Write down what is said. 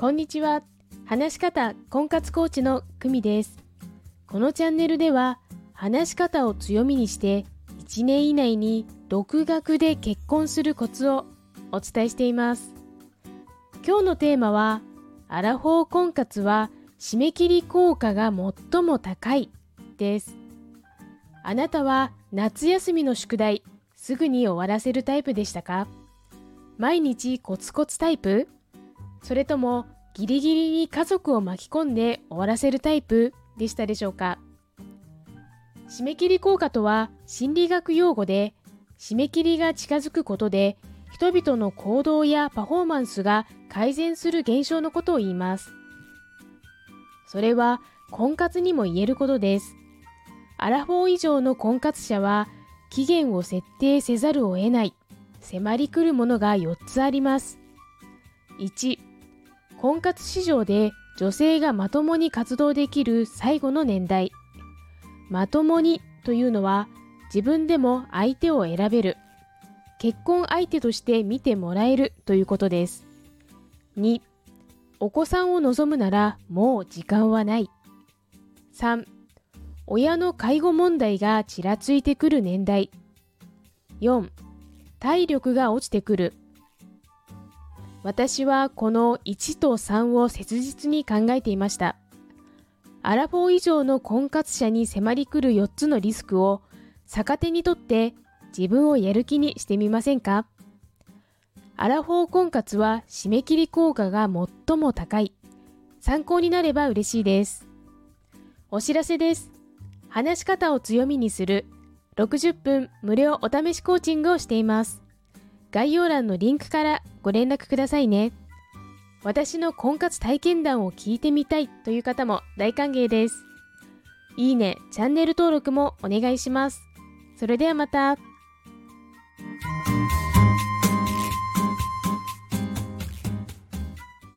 こんにちは。話し方婚活コーチの久美です。このチャンネルでは、話し方を強みにして、1年以内に独学で結婚するコツをお伝えしています。今日のテーマは、アラフォー婚活は締め切り効果が最も高いです。あなたは夏休みの宿題、すぐに終わらせるタイプでしたか？毎日コツコツタイプ？それともギリギリに家族を巻き込んで終わらせるタイプでしたでしょうか？締め切り効果とは心理学用語で締め切りが近づくことで人々の行動やパフォーマンスが改善する現象のことを言います。それは婚活にも言えることです。アラフォー以上の婚活者は期限を設定せざるを得ない迫り来るものが4つあります。1婚活市場で女性がまともに活動できる最後の年代。まともにというのは自分でも相手を選べる。結婚相手として見てもらえるということです。2、お子さんを望むならもう時間はない。3、親の介護問題がちらついてくる年代。4、体力が落ちてくる。私はこの1と3を切実に考えていました。アラフォー以上の婚活者に迫り来る4つのリスクを逆手にとって自分をやる気にしてみませんか？アラフォー婚活は締め切り効果が最も高い。参考になれば嬉しいです。お知らせです。話し方を強みにする60分無料お試しコーチングをしています。概要欄のリンクからご連絡くださいね。私の婚活体験談を聞いてみたいという方も大歓迎です。いいね、チャンネル登録もお願いします。それではまた。